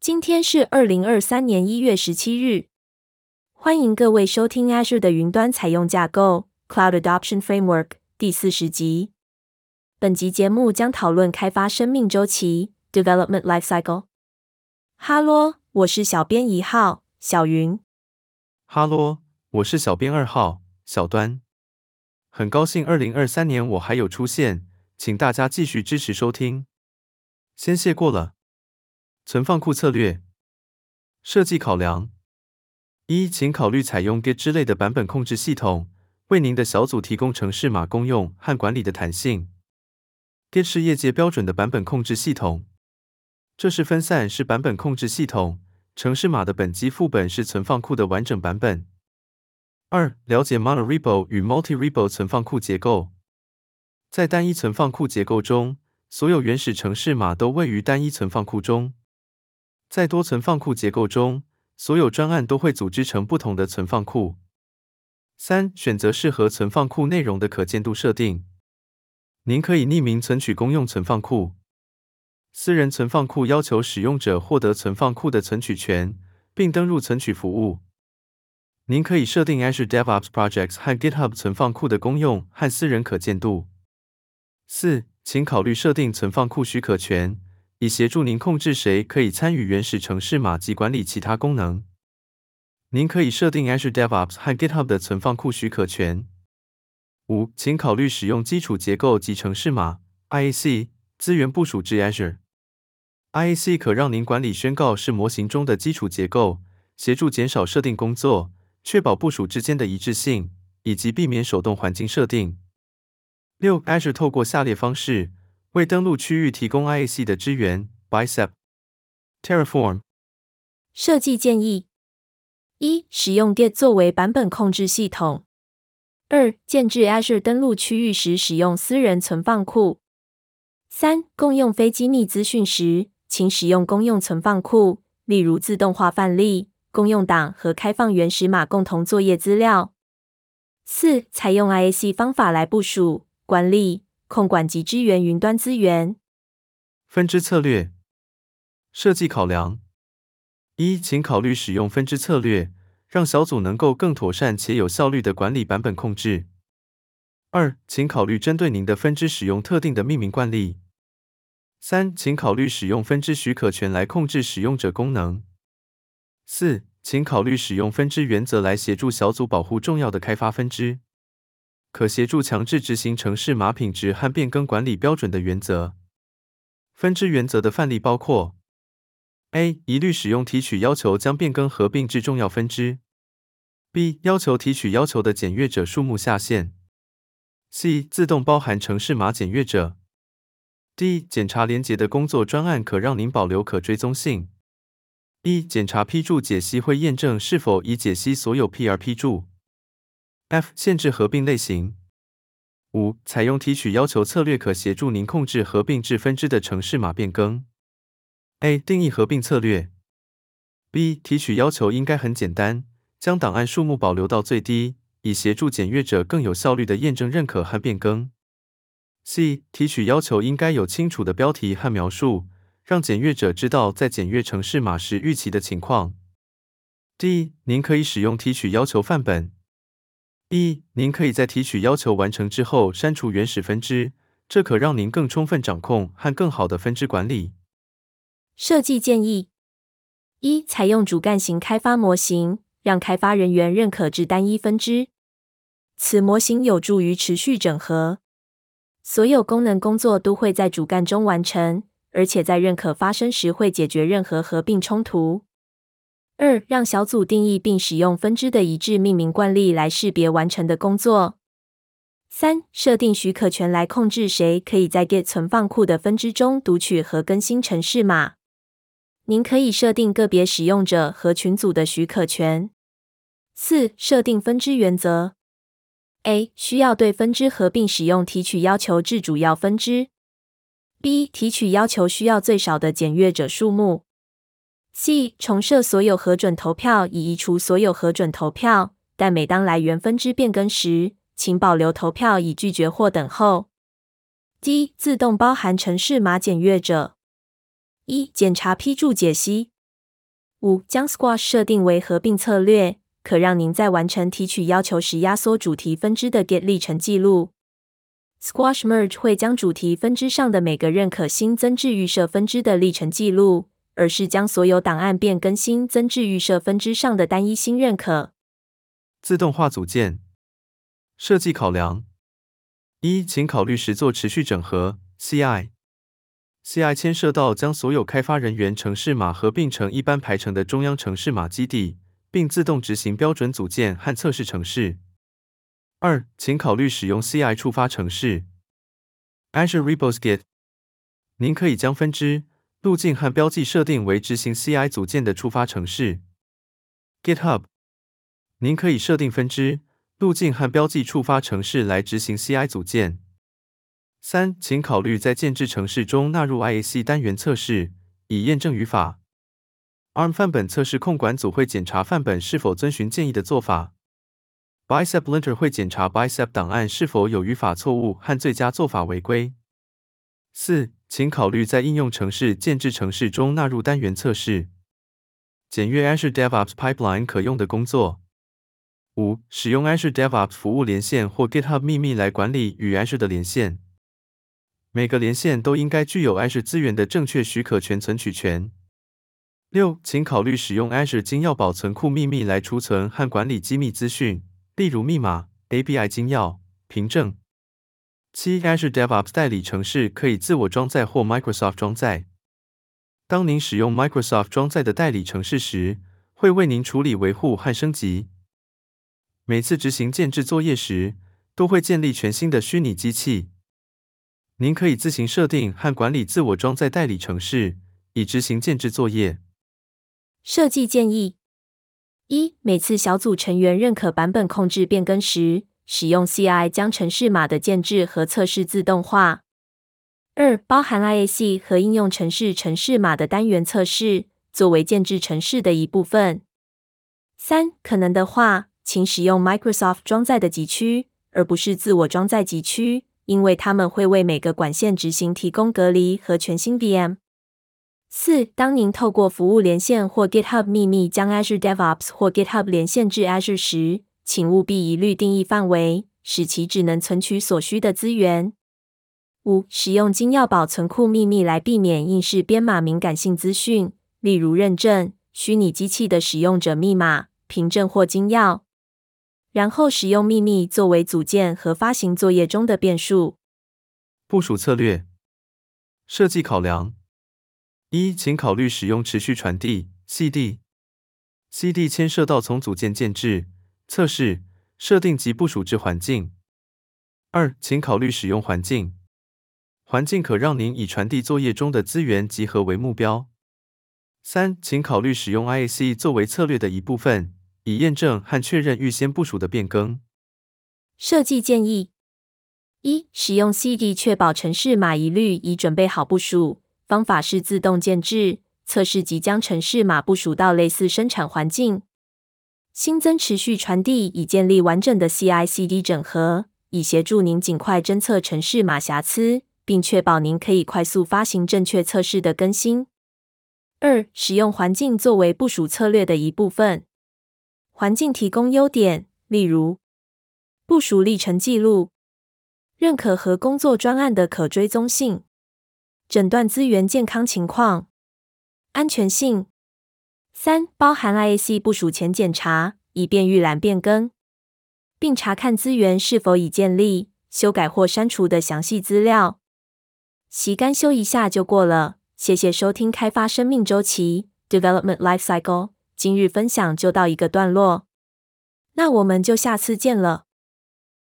今天是二零二三年一月十七日。欢迎各位收听 Azure 的云端采用架构 Cloud Adoption Framework 第四十集。本集节目将讨论开发生命周期 Development Lifecycle。哈喽，我是小编一号小云。哈喽，我是小编二号小端。很高兴二零二三年我还有出现，请大家继续支持收听。先谢过了。存放库策略设计考量：一，请考虑采用 Git 之类的版本控制系统，为您的小组提供程式码公用和管理的弹性。Git 是业界标准的版本控制系统，这是分散式版本控制系统，程式码的本机副本是存放库的完整版本。二，了解 Monorepo 与 Multi-Repo 存放库结构，在单一存放库结构中，所有原始程式码都位于单一存放库中。在多存放库结构中，所有专案都会组织成不同的存放库。三、选择适合存放库内容的可见度设定。您可以匿名存取公用存放库。私人存放库要求使用者获得存放库的存取权，并登入存取服务。您可以设定 Azure DevOps Projects 和 GitHub 存放库的公用和私人可见度。四、请考虑设定存放库许可权。以协助您控制谁可以参与原始程式码及管理其他功能。您可以设定 Azure DevOps 和 GitHub 的存放库许可权。五，请考虑使用基础结构及程式码 IAC 资源部署至 Azure。IAC 可让您管理宣告式模型中的基础结构，协助减少设定工作，确保部署之间的一致性，以及避免手动环境设定。六，Azure 透过下列方式。为登录区域提供 IAC 的支援。：Bicep、Terraform。设计建议：一、使用 Git 作为版本控制系统；二、建置 Azure 登录区域时使用私人存放库；三、共用非机密资讯时，请使用公用存放库，例如自动化范例、公用档和开放原始码共同作业资料；四、采用 IAC 方法来部署、管理。控管及支援云端资源。分支策略设计考量：一，请考虑使用分支策略，让小组能够更妥善且有效率地管理版本控制。二，请考虑针对您的分支使用特定的命名惯例。三，请考虑使用分支许可权来控制使用者功能。四，请考虑使用分支原则来协助小组保护重要的开发分支。可协助强制执行城市码品质和变更管理标准的原则。分支原则的范例包括：A. 一律使用提取要求将变更合并至重要分支；B. 要求提取要求的检阅者数目下限；C. 自动包含城市码检阅者；D. 检查连结的工作专案可让您保留可追踪性；E. 检查批注解析会验证是否已解析所有 PR 批注。F 限制合并类型。五、采用提取要求策略可协助您控制合并至分支的程式码变更。A 定义合并策略。B 提取要求应该很简单，将档案数目保留到最低，以协助检阅者更有效率的验证认可和变更。C 提取要求应该有清楚的标题和描述，让检阅者知道在检阅程式码时预期的情况。D 您可以使用提取要求范本。一，您可以在提取要求完成之后删除原始分支，这可让您更充分掌控和更好的分支管理。设计建议：一，采用主干型开发模型，让开发人员认可至单一分支。此模型有助于持续整合，所有功能工作都会在主干中完成，而且在认可发生时会解决任何合并冲突。二，让小组定义并使用分支的一致命名惯例来识别完成的工作。三，设定许可权来控制谁可以在 Git 存放库的分支中读取和更新程式码。您可以设定个别使用者和群组的许可权。四，设定分支原则。A，需要对分支合并使用提取要求至主要分支。B，提取要求需要最少的检阅者数目。C 重设所有核准投票，以移除所有核准投票，但每当来源分支变更时，请保留投票以拒绝或等候。D 自动包含城市码检阅者。一、检查批注解析。五、将 Squash 设定为合并策略，可让您在完成提取要求时压缩主题分支的 get 历程记录。Squash Merge 会将主题分支上的每个认可新增至预设分支的历程记录，而是将所有档案变更新增至预设分支上的单一新认可。自动化组件设计考量：一、请考虑实作持续整合 （CI）。CI 牵涉到将所有开发人员城市码合并成一般排程的中央城市码基地，并自动执行标准组件和测试程式。二，请考虑使用 CI 触发城市。Azure Repos Git，您可以将分支、路径和标记设定为执行 CI 组件的触发程式。GitHub，您可以设定分支、路径和标记触发程式来执行 CI 组件。三，请考虑在建制程式中纳入 IAC 单元测试，以验证语法。ARM 范本测试控管组会检查范本是否遵循建议的做法。Bicep Linter 会检查 Bicep 档案是否有语法错误和最佳做法违规。四，请考虑在应用程式建置程式中纳入单元测试，检阅 Azure DevOps Pipeline 可用的工作。五，使用 Azure DevOps 服务连线或 GitHub 秘密来管理与 Azure 的连线。每个连线都应该具有 Azure 资源的正确许可权存取权。六，请考虑使用 Azure 精钥保存库秘密来储存和管理机密资讯，例如密码、API 精钥、凭证。七，Azure DevOps 代理程式可以自我装载或 Microsoft 装载。当您使用 Microsoft 装载的代理程式时，会为您处理维护和升级。每次执行建置作业时，都会建立全新的虚拟机器。您可以自行设定和管理自我装载代理程式，以执行建置作业。设计建议：一、每次小组成员认可版本控制变更时，使用 CI 将程式码的建置和测试自动化。二、包含 IAC 和应用程式程式码的单元测试，作为建置程式的一部分。三、可能的话，请使用 Microsoft 装载的级区，而不是自我装载级区。因为他们会为每个管线执行提供隔离和全新 VM。四，当您透过服务连线或 GitHub 秘密将 Azure DevOps 或 GitHub 连线至 Azure 时，请务必一律定义范围，使其只能存取所需的资源。五，使用金钥保存库秘密来避免硬式编码敏感性资讯，例如认证、虚拟机器的使用者密码、凭证或金钥。然后使用秘密作为组件和发行作业中的变数。部署策略设计考量：一，请考虑使用持续传递 （CD）。CD 牵涉到从组件建置、测试、设定及部署至环境。二，请考虑使用环境。环境可让您以传递作业中的资源集合为目标。三，请考虑使用 IAC 作为策略的一部分。以验证和确认预先部署的变更。设计建议：一、使用 CD 确保城市码一律已准备好部署。方法是自动建置、测试即将城市码部署到类似生产环境。新增持续传递以建立完整的 CI/CD 整合，以协助您尽快侦测程式码瑕疵，并确保您可以快速发行正确测试的更新。二、使用环境作为部署策略的一部分。环境提供优点，例如部署历程记录、认可和工作专案的可追踪性、诊断资源健康情况、安全性。三、包含 IAC 部署前检查，以便预览变更，并查看资源是否已建立、修改或删除的详细资料。习干修一下就过了。谢谢收听开发生命周期 （Development Life Cycle）。今日分享就到一个段落，那我们就下次见了。